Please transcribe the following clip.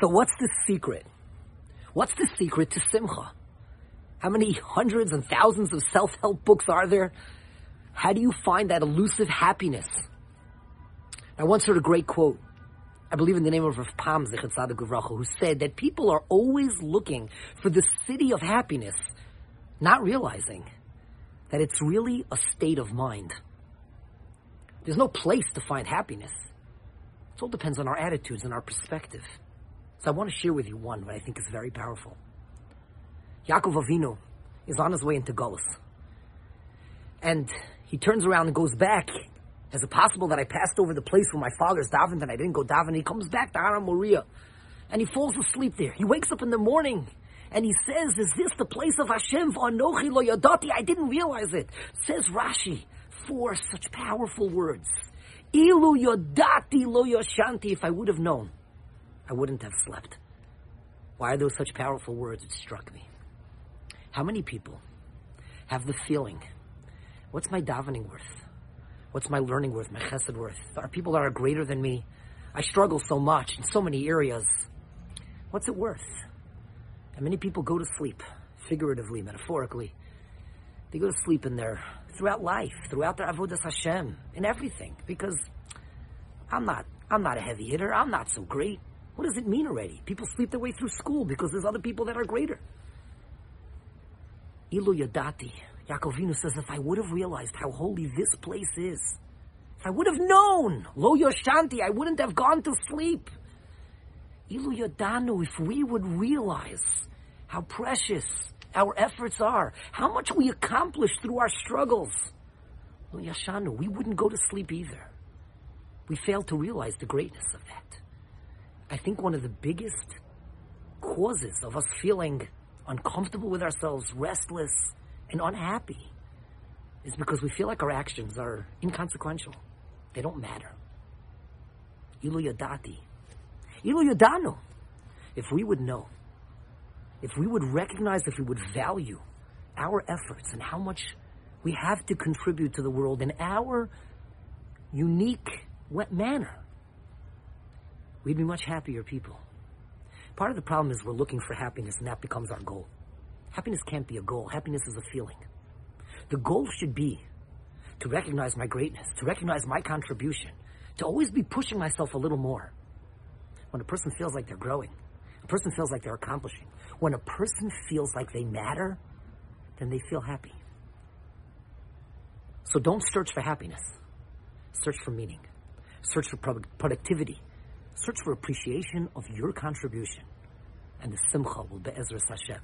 So what's the secret? What's the secret to simcha? How many hundreds and thousands of self-help books are there? How do you find that elusive happiness? I once heard a great quote. I believe in the name of Rav Pam who said that people are always looking for the city of happiness, not realizing that it's really a state of mind. There's no place to find happiness. It all depends on our attitudes and our perspective. So I want to share with you one that I think is very powerful. Yaakov Avinu is on his way into Golis. And he turns around and goes back. Is it possible that I passed over the place where my father's davened and I didn't go daven? He comes back to Har Moriah and he falls asleep there. He wakes up in the morning and he says, is this the place of Hashem? Anochi lo yadati. I didn't realize it. Says Rashi, four such powerful words. Ilu yodati lo yoshanti. If I would have known, I wouldn't have slept. Why are those such powerful words? It struck me. How many people have the feeling, what's my davening worth? What's my learning worth, my chesed worth? Are people that are greater than me. I struggle so much in so many areas. What's it worth? And many people go to sleep, figuratively, metaphorically. They go to sleep in their throughout life, throughout their avodas Hashem, in everything. Because I'm not, I'm not a heavy hitter. I'm not so great. What does it mean already? People sleep their way through school because there's other people that are greater. Ilu Yadati. Yaakov Avinu says, if I would have realized how holy this place is, if I would have known, Lo Yoshanti, I wouldn't have gone to sleep. Ilu Yadanu, if we would realize how precious our efforts are, how much we accomplish through our struggles. Well, Yashanu, we wouldn't go to sleep either. We fail to realize the greatness of that. I think one of the biggest causes of us feeling uncomfortable with ourselves, restless, and unhappy is because we feel like our actions are inconsequential. They don't matter. Ilu Yadati. Ilu Yadanu. If we would know if we would recognize, if we would value our efforts and how much we have to contribute to the world in our unique wet manner, we'd be much happier people. Part of the problem is we're looking for happiness and that becomes our goal. Happiness can't be a goal. Happiness is a feeling. The goal should be to recognize my greatness, to recognize my contribution, to always be pushing myself a little more. When a person feels like they're growing, a person feels like they're accomplishing. When a person feels like they matter, then they feel happy. So don't search for happiness. Search for meaning. Search for productivity. Search for appreciation of your contribution. And the simcha will be Ezra Hashem.